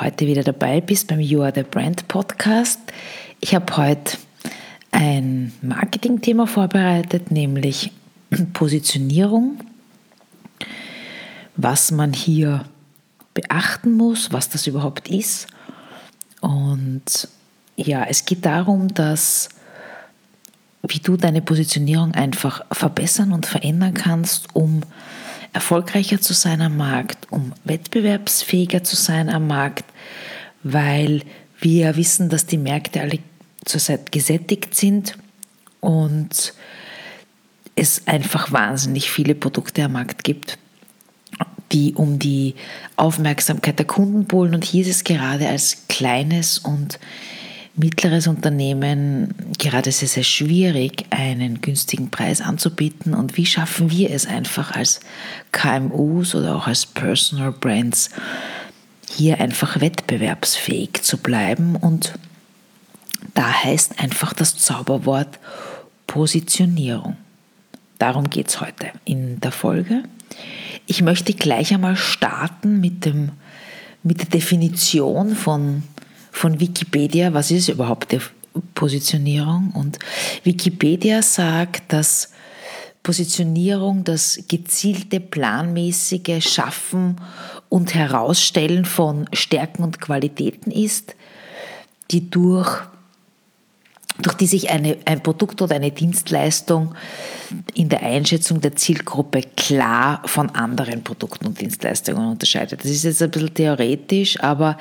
heute wieder dabei bist beim You Are the Brand Podcast. Ich habe heute ein Marketing-Thema vorbereitet, nämlich Positionierung, was man hier beachten muss, was das überhaupt ist. Und ja, es geht darum, dass wie du deine Positionierung einfach verbessern und verändern kannst, um erfolgreicher zu sein am Markt, um wettbewerbsfähiger zu sein am Markt, weil wir wissen, dass die Märkte alle zurzeit gesättigt sind und es einfach wahnsinnig viele Produkte am Markt gibt, die um die Aufmerksamkeit der Kunden polen. Und hier ist es gerade als kleines und mittleres Unternehmen gerade sehr, sehr schwierig, einen günstigen Preis anzubieten. Und wie schaffen wir es einfach als KMUs oder auch als Personal Brands, hier einfach wettbewerbsfähig zu bleiben? Und da heißt einfach das Zauberwort Positionierung. Darum geht es heute in der Folge. Ich möchte gleich einmal starten mit, dem, mit der Definition von von Wikipedia, was ist überhaupt die Positionierung? Und Wikipedia sagt, dass Positionierung das gezielte, planmäßige Schaffen und Herausstellen von Stärken und Qualitäten ist, die durch, durch die sich eine, ein Produkt oder eine Dienstleistung in der Einschätzung der Zielgruppe klar von anderen Produkten und Dienstleistungen unterscheidet. Das ist jetzt ein bisschen theoretisch, aber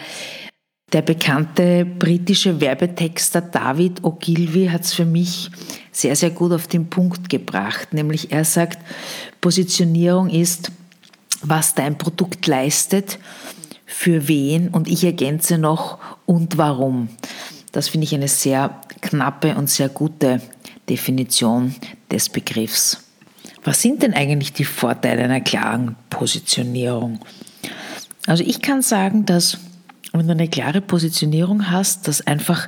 der bekannte britische Werbetexter David Ogilvy hat es für mich sehr, sehr gut auf den Punkt gebracht. Nämlich er sagt, Positionierung ist, was dein Produkt leistet, für wen und ich ergänze noch und warum. Das finde ich eine sehr knappe und sehr gute Definition des Begriffs. Was sind denn eigentlich die Vorteile einer klaren Positionierung? Also ich kann sagen, dass wenn du eine klare Positionierung hast, dass einfach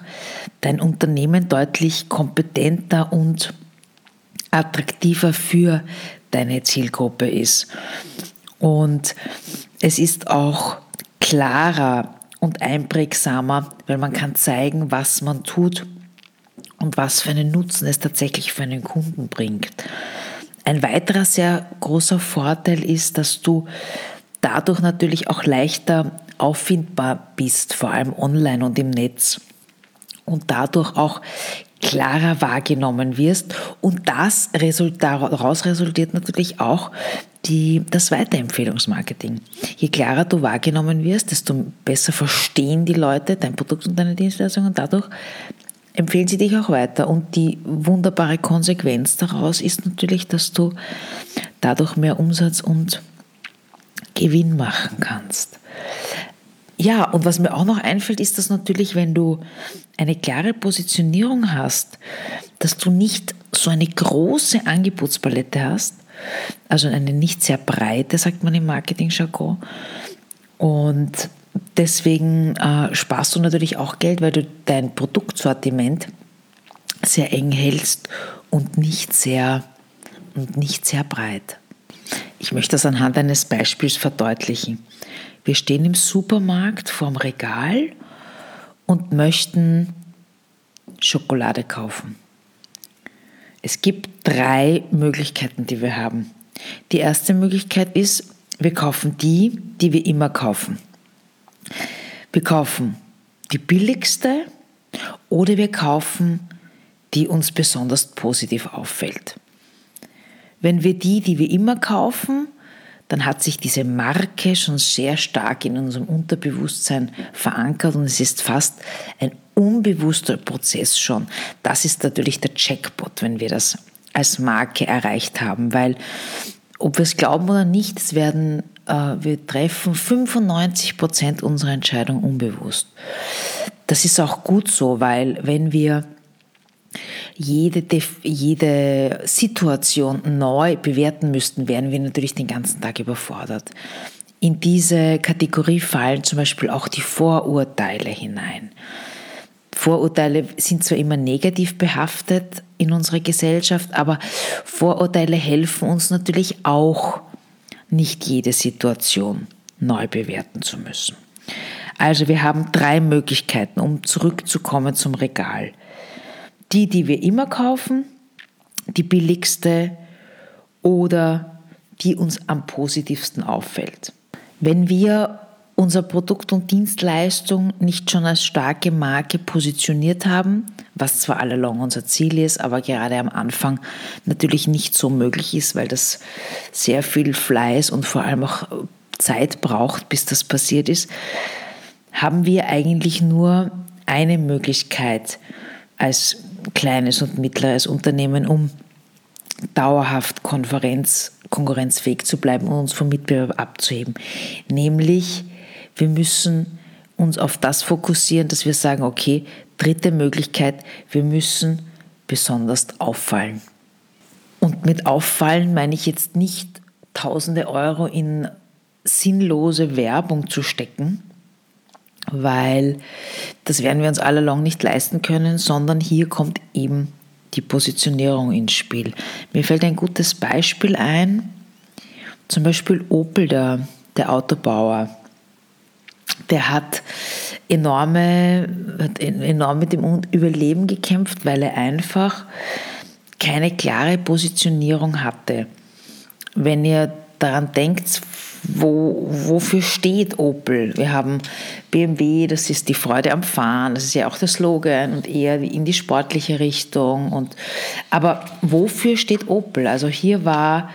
dein Unternehmen deutlich kompetenter und attraktiver für deine Zielgruppe ist. Und es ist auch klarer und einprägsamer, weil man kann zeigen, was man tut und was für einen Nutzen es tatsächlich für einen Kunden bringt. Ein weiterer sehr großer Vorteil ist, dass du dadurch natürlich auch leichter auffindbar bist, vor allem online und im Netz. Und dadurch auch klarer wahrgenommen wirst. Und das daraus resultiert natürlich auch die, das Weiterempfehlungsmarketing. Je klarer du wahrgenommen wirst, desto besser verstehen die Leute dein Produkt und deine Dienstleistung und dadurch empfehlen sie dich auch weiter. Und die wunderbare Konsequenz daraus ist natürlich, dass du dadurch mehr Umsatz und Gewinn machen kannst. Ja, und was mir auch noch einfällt, ist, dass natürlich, wenn du eine klare Positionierung hast, dass du nicht so eine große Angebotspalette hast, also eine nicht sehr breite, sagt man im Marketing-Jargon. Und deswegen äh, sparst du natürlich auch Geld, weil du dein Produktsortiment sehr eng hältst und nicht sehr, und nicht sehr breit. Ich möchte das anhand eines Beispiels verdeutlichen. Wir stehen im Supermarkt vorm Regal und möchten Schokolade kaufen. Es gibt drei Möglichkeiten, die wir haben. Die erste Möglichkeit ist, wir kaufen die, die wir immer kaufen. Wir kaufen die billigste oder wir kaufen die uns besonders positiv auffällt. Wenn wir die, die wir immer kaufen, dann hat sich diese Marke schon sehr stark in unserem Unterbewusstsein verankert und es ist fast ein unbewusster Prozess schon. Das ist natürlich der Checkpot, wenn wir das als Marke erreicht haben, weil ob wir es glauben oder nicht, es werden äh, wir treffen 95 Prozent unserer Entscheidungen unbewusst. Das ist auch gut so, weil wenn wir jede, jede Situation neu bewerten müssten, wären wir natürlich den ganzen Tag überfordert. In diese Kategorie fallen zum Beispiel auch die Vorurteile hinein. Vorurteile sind zwar immer negativ behaftet in unserer Gesellschaft, aber Vorurteile helfen uns natürlich auch, nicht jede Situation neu bewerten zu müssen. Also wir haben drei Möglichkeiten, um zurückzukommen zum Regal. Die, die wir immer kaufen, die billigste oder die uns am positivsten auffällt. Wenn wir unser Produkt und Dienstleistung nicht schon als starke Marke positioniert haben, was zwar allalong unser Ziel ist, aber gerade am Anfang natürlich nicht so möglich ist, weil das sehr viel Fleiß und vor allem auch Zeit braucht, bis das passiert ist, haben wir eigentlich nur eine Möglichkeit als kleines und mittleres Unternehmen, um dauerhaft Konferenz, konkurrenzfähig zu bleiben und uns vom Mitbewerb abzuheben. Nämlich, wir müssen uns auf das fokussieren, dass wir sagen, okay, dritte Möglichkeit, wir müssen besonders auffallen. Und mit auffallen meine ich jetzt nicht tausende Euro in sinnlose Werbung zu stecken, weil das werden wir uns allalong nicht leisten können, sondern hier kommt eben die Positionierung ins Spiel. Mir fällt ein gutes Beispiel ein, zum Beispiel Opel, der, der Autobauer. Der hat enorme, hat enorm mit dem Überleben gekämpft, weil er einfach keine klare Positionierung hatte. Wenn ihr daran denkt, wo, wofür steht Opel? Wir haben BMW, das ist die Freude am Fahren, das ist ja auch der Slogan und eher in die sportliche Richtung. Und, aber wofür steht Opel? Also hier war,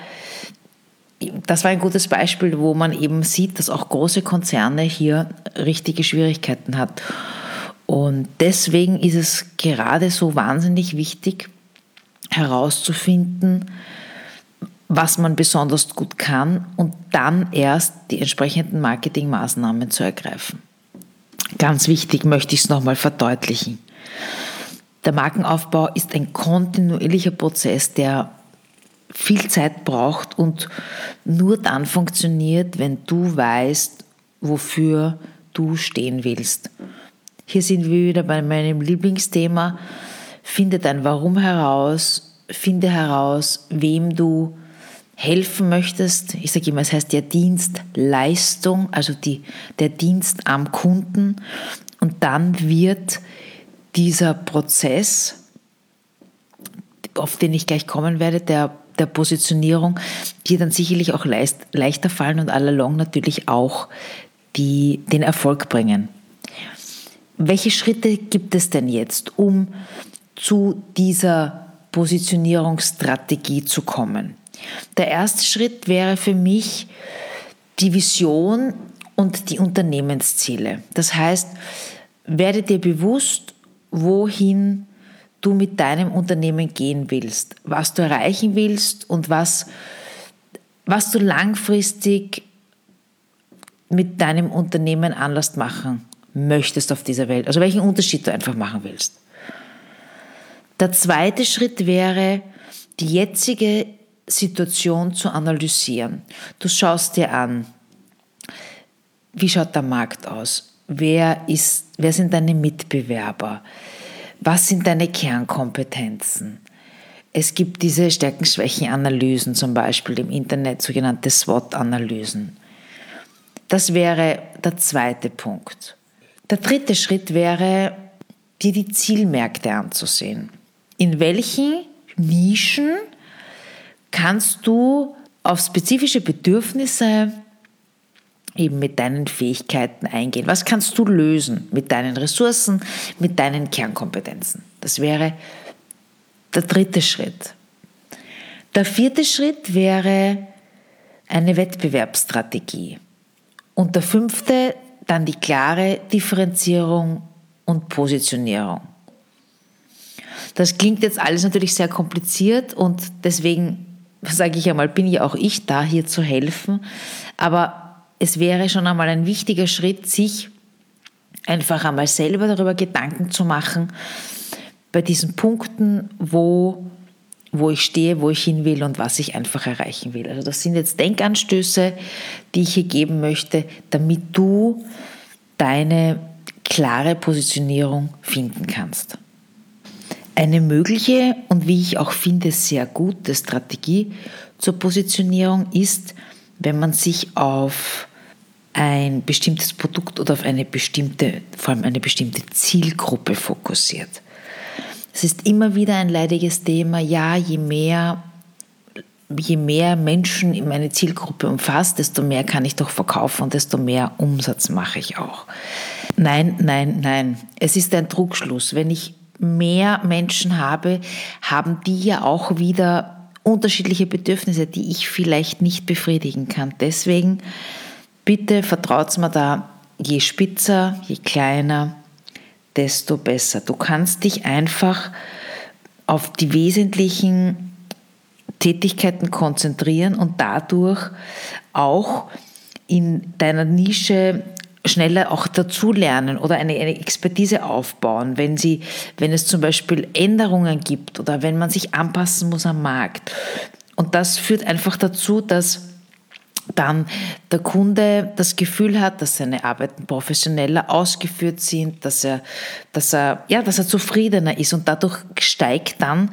das war ein gutes Beispiel, wo man eben sieht, dass auch große Konzerne hier richtige Schwierigkeiten hat. Und deswegen ist es gerade so wahnsinnig wichtig herauszufinden, was man besonders gut kann und dann erst die entsprechenden Marketingmaßnahmen zu ergreifen. Ganz wichtig möchte ich es nochmal verdeutlichen. Der Markenaufbau ist ein kontinuierlicher Prozess, der viel Zeit braucht und nur dann funktioniert, wenn du weißt, wofür du stehen willst. Hier sind wir wieder bei meinem Lieblingsthema. Finde dein Warum heraus, finde heraus, wem du helfen möchtest, ich sage immer, es heißt ja Dienstleistung, also die, der Dienst am Kunden. Und dann wird dieser Prozess, auf den ich gleich kommen werde, der, der Positionierung, dir dann sicherlich auch leicht, leichter fallen und allalong natürlich auch die, den Erfolg bringen. Welche Schritte gibt es denn jetzt, um zu dieser Positionierungsstrategie zu kommen? Der erste Schritt wäre für mich die Vision und die Unternehmensziele. Das heißt, werde dir bewusst, wohin du mit deinem Unternehmen gehen willst, was du erreichen willst und was, was du langfristig mit deinem Unternehmen anders machen möchtest auf dieser Welt. Also welchen Unterschied du einfach machen willst. Der zweite Schritt wäre, die jetzige Situation zu analysieren. Du schaust dir an, wie schaut der Markt aus? Wer, ist, wer sind deine Mitbewerber? Was sind deine Kernkompetenzen? Es gibt diese Stärken-Schwächen-Analysen zum Beispiel im Internet, sogenannte SWOT-Analysen. Das wäre der zweite Punkt. Der dritte Schritt wäre, dir die Zielmärkte anzusehen. In welchen Nischen kannst du auf spezifische Bedürfnisse eben mit deinen Fähigkeiten eingehen. Was kannst du lösen mit deinen Ressourcen, mit deinen Kernkompetenzen? Das wäre der dritte Schritt. Der vierte Schritt wäre eine Wettbewerbsstrategie. Und der fünfte dann die klare Differenzierung und Positionierung. Das klingt jetzt alles natürlich sehr kompliziert und deswegen sage ich einmal, bin ja auch ich da, hier zu helfen. Aber es wäre schon einmal ein wichtiger Schritt, sich einfach einmal selber darüber Gedanken zu machen, bei diesen Punkten, wo, wo ich stehe, wo ich hin will und was ich einfach erreichen will. Also das sind jetzt Denkanstöße, die ich hier geben möchte, damit du deine klare Positionierung finden kannst. Eine mögliche und wie ich auch finde sehr gute Strategie zur Positionierung ist, wenn man sich auf ein bestimmtes Produkt oder auf eine bestimmte, vor allem eine bestimmte Zielgruppe fokussiert. Es ist immer wieder ein leidiges Thema, ja, je mehr, je mehr Menschen in meine Zielgruppe umfasst, desto mehr kann ich doch verkaufen und desto mehr Umsatz mache ich auch. Nein, nein, nein. Es ist ein Trugschluss. Wenn ich mehr Menschen habe, haben die ja auch wieder unterschiedliche Bedürfnisse, die ich vielleicht nicht befriedigen kann. Deswegen bitte vertraut mir da, je spitzer, je kleiner, desto besser. Du kannst dich einfach auf die wesentlichen Tätigkeiten konzentrieren und dadurch auch in deiner Nische schneller auch dazulernen oder eine, eine, Expertise aufbauen, wenn, sie, wenn es zum Beispiel Änderungen gibt oder wenn man sich anpassen muss am Markt. Und das führt einfach dazu, dass dann der Kunde das Gefühl hat, dass seine Arbeiten professioneller ausgeführt sind, dass er, dass er, ja, dass er zufriedener ist und dadurch steigt dann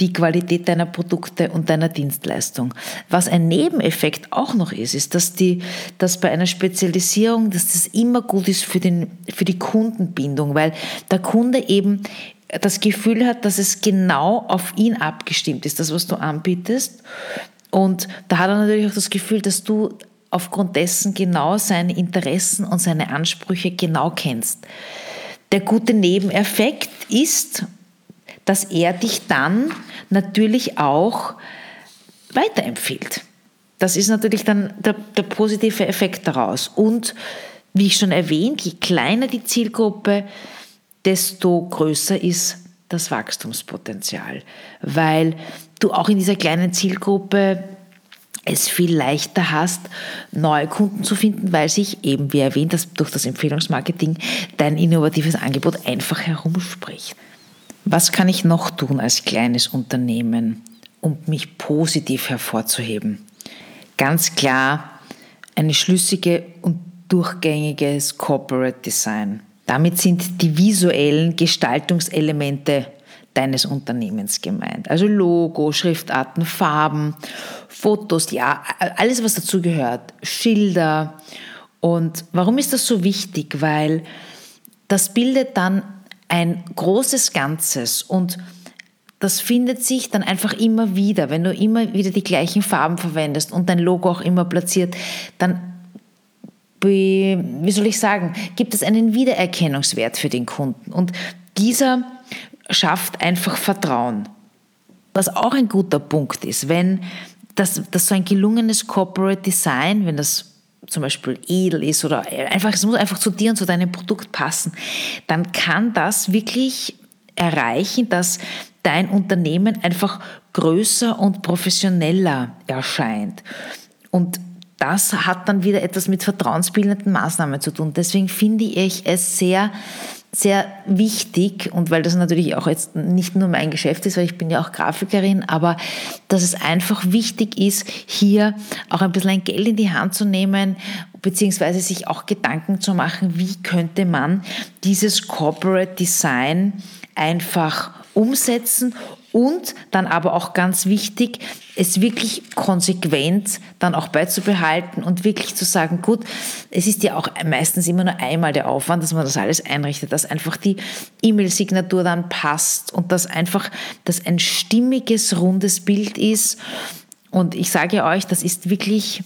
die Qualität deiner Produkte und deiner Dienstleistung. Was ein Nebeneffekt auch noch ist, ist, dass, die, dass bei einer Spezialisierung, dass das immer gut ist für, den, für die Kundenbindung, weil der Kunde eben das Gefühl hat, dass es genau auf ihn abgestimmt ist, das, was du anbietest. Und da hat er natürlich auch das Gefühl, dass du aufgrund dessen genau seine Interessen und seine Ansprüche genau kennst. Der gute Nebeneffekt ist, dass er dich dann natürlich auch weiterempfiehlt. Das ist natürlich dann der, der positive Effekt daraus. Und wie ich schon erwähnt, je kleiner die Zielgruppe, desto größer ist das Wachstumspotenzial, weil du auch in dieser kleinen Zielgruppe es viel leichter hast, neue Kunden zu finden, weil sich eben, wie erwähnt, das, durch das Empfehlungsmarketing dein innovatives Angebot einfach herumspricht. Was kann ich noch tun als kleines Unternehmen, um mich positiv hervorzuheben? Ganz klar eine schlüssige und durchgängiges Corporate Design. Damit sind die visuellen Gestaltungselemente deines Unternehmens gemeint. Also Logo, Schriftarten, Farben, Fotos, ja, alles was dazu gehört, Schilder. Und warum ist das so wichtig? Weil das bildet dann ein großes Ganzes und das findet sich dann einfach immer wieder, wenn du immer wieder die gleichen Farben verwendest und dein Logo auch immer platziert, dann wie soll ich sagen, gibt es einen Wiedererkennungswert für den Kunden und dieser schafft einfach Vertrauen. Was auch ein guter Punkt ist, wenn das, das so ein gelungenes Corporate Design, wenn das zum Beispiel edel ist oder einfach, es muss einfach zu dir und zu deinem Produkt passen, dann kann das wirklich erreichen, dass dein Unternehmen einfach größer und professioneller erscheint. Und das hat dann wieder etwas mit vertrauensbildenden Maßnahmen zu tun. Deswegen finde ich es sehr sehr wichtig und weil das natürlich auch jetzt nicht nur mein Geschäft ist, weil ich bin ja auch Grafikerin, aber dass es einfach wichtig ist, hier auch ein bisschen Geld in die Hand zu nehmen, beziehungsweise sich auch Gedanken zu machen, wie könnte man dieses Corporate Design einfach umsetzen und dann aber auch ganz wichtig, es wirklich konsequent dann auch beizubehalten und wirklich zu sagen, gut, es ist ja auch meistens immer nur einmal der Aufwand, dass man das alles einrichtet, dass einfach die E-Mail-Signatur dann passt und dass einfach das ein stimmiges, rundes Bild ist. Und ich sage euch, das ist wirklich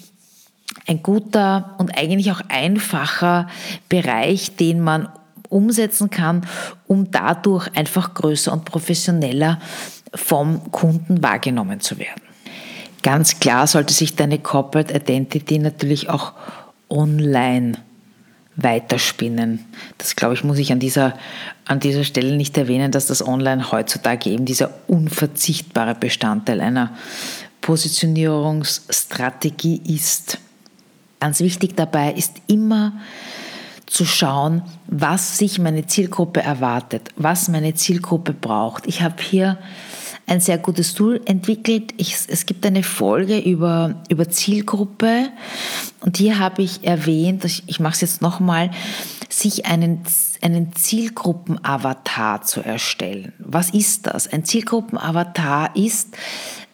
ein guter und eigentlich auch einfacher Bereich, den man umsetzen kann, um dadurch einfach größer und professioneller vom Kunden wahrgenommen zu werden. Ganz klar sollte sich deine Corporate Identity natürlich auch online weiterspinnen. Das, glaube ich, muss ich an dieser, an dieser Stelle nicht erwähnen, dass das Online heutzutage eben dieser unverzichtbare Bestandteil einer Positionierungsstrategie ist. Ganz wichtig dabei ist immer zu schauen, was sich meine Zielgruppe erwartet, was meine Zielgruppe braucht. Ich habe hier ein sehr gutes Tool entwickelt. Ich, es gibt eine Folge über, über Zielgruppe und hier habe ich erwähnt, ich, ich mache es jetzt nochmal, sich einen, einen Zielgruppenavatar zu erstellen. Was ist das? Ein Zielgruppenavatar ist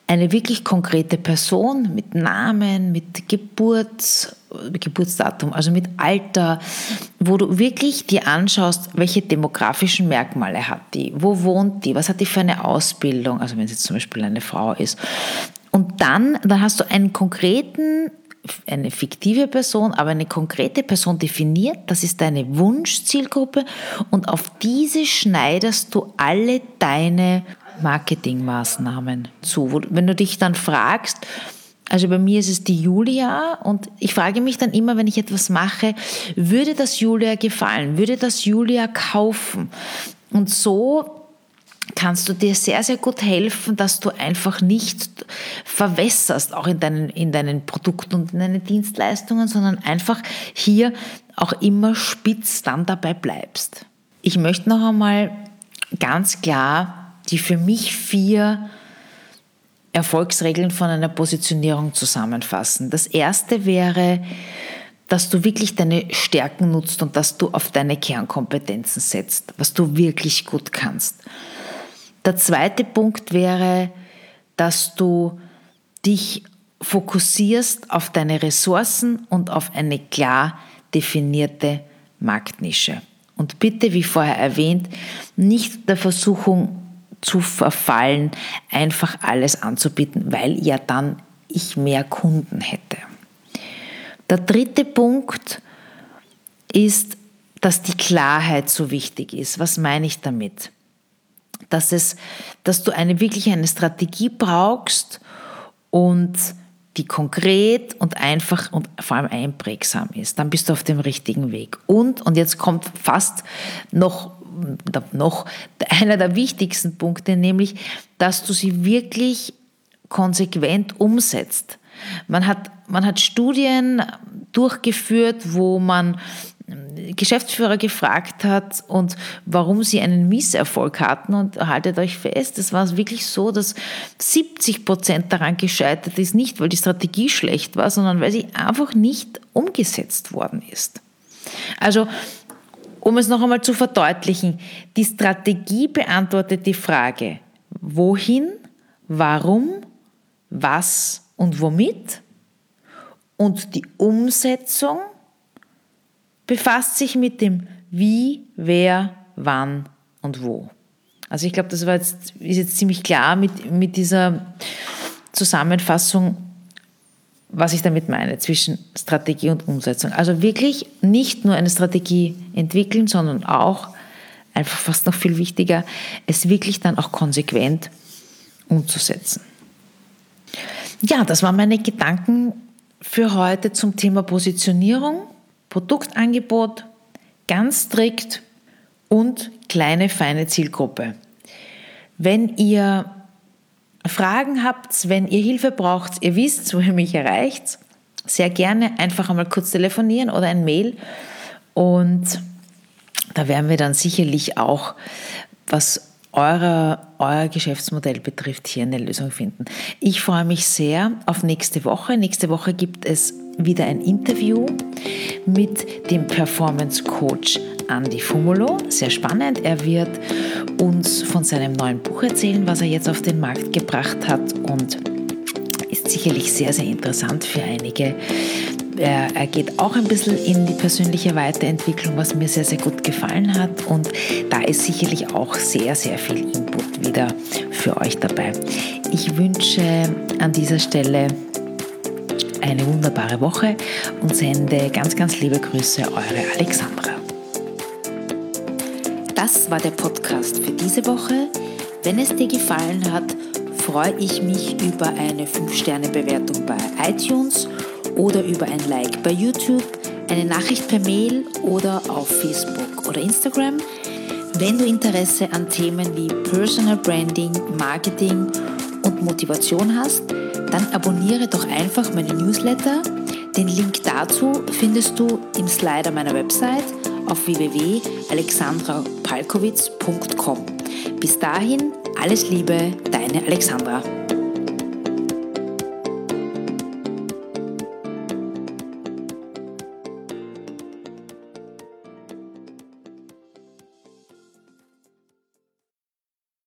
eine wirklich konkrete Person mit Namen, mit Geburt, Geburtsdatum, also mit Alter, wo du wirklich dir anschaust, welche demografischen Merkmale hat die, wo wohnt die, was hat die für eine Ausbildung, also wenn sie zum Beispiel eine Frau ist. Und dann, dann hast du einen konkreten eine fiktive Person, aber eine konkrete Person definiert, das ist deine Wunschzielgruppe und auf diese schneidest du alle deine Marketingmaßnahmen zu. Wenn du dich dann fragst, also bei mir ist es die Julia und ich frage mich dann immer, wenn ich etwas mache, würde das Julia gefallen? Würde das Julia kaufen? Und so kannst du dir sehr, sehr gut helfen, dass du einfach nicht verwässerst, auch in deinen, in deinen Produkten und in deinen Dienstleistungen, sondern einfach hier auch immer spitz dann dabei bleibst. Ich möchte noch einmal ganz klar die für mich vier Erfolgsregeln von einer Positionierung zusammenfassen. Das erste wäre, dass du wirklich deine Stärken nutzt und dass du auf deine Kernkompetenzen setzt, was du wirklich gut kannst. Der zweite Punkt wäre, dass du dich fokussierst auf deine Ressourcen und auf eine klar definierte Marktnische. Und bitte, wie vorher erwähnt, nicht der Versuchung zu verfallen, einfach alles anzubieten, weil ja dann ich mehr Kunden hätte. Der dritte Punkt ist, dass die Klarheit so wichtig ist. Was meine ich damit? dass, es, dass du eine wirklich eine Strategie brauchst und die konkret und einfach und vor allem einprägsam ist. Dann bist du auf dem richtigen Weg. Und, und jetzt kommt fast noch, noch einer der wichtigsten Punkte, nämlich, dass du sie wirklich konsequent umsetzt. Man hat, man hat Studien durchgeführt, wo man Geschäftsführer gefragt hat und warum sie einen Misserfolg hatten und haltet euch fest, es war wirklich so, dass 70 Prozent daran gescheitert ist, nicht weil die Strategie schlecht war, sondern weil sie einfach nicht umgesetzt worden ist. Also, um es noch einmal zu verdeutlichen, die Strategie beantwortet die Frage, wohin, warum, was und womit und die Umsetzung befasst sich mit dem Wie, wer, wann und wo. Also ich glaube, das war jetzt, ist jetzt ziemlich klar mit, mit dieser Zusammenfassung, was ich damit meine zwischen Strategie und Umsetzung. Also wirklich nicht nur eine Strategie entwickeln, sondern auch, einfach fast noch viel wichtiger, es wirklich dann auch konsequent umzusetzen. Ja, das waren meine Gedanken für heute zum Thema Positionierung. Produktangebot, ganz strikt und kleine, feine Zielgruppe. Wenn ihr Fragen habt, wenn ihr Hilfe braucht, ihr wisst, wo ihr mich erreicht, sehr gerne einfach einmal kurz telefonieren oder ein Mail und da werden wir dann sicherlich auch, was euer, euer Geschäftsmodell betrifft, hier eine Lösung finden. Ich freue mich sehr auf nächste Woche. Nächste Woche gibt es wieder ein Interview mit dem Performance Coach Andy Fumulo. Sehr spannend. Er wird uns von seinem neuen Buch erzählen, was er jetzt auf den Markt gebracht hat und ist sicherlich sehr, sehr interessant für einige. Er, geht auch ein bisschen in die persönliche Weiterentwicklung, was mir sehr, sehr gut gefallen hat. Und da ist sicherlich auch sehr, sehr viel Input wieder für euch dabei. Ich wünsche an dieser Stelle eine wunderbare Woche und sende ganz, ganz liebe Grüße, eure Alexandra. Das war der Podcast für diese Woche. Wenn es dir gefallen hat, freue ich mich über eine 5-Sterne-Bewertung bei iTunes oder über ein Like bei YouTube, eine Nachricht per Mail oder auf Facebook oder Instagram. Wenn du Interesse an Themen wie Personal Branding, Marketing und Motivation hast, dann abonniere doch einfach meine Newsletter. Den Link dazu findest du im Slider meiner Website auf www.alexandrapalkowitz.com. Bis dahin, alles Liebe, deine Alexandra.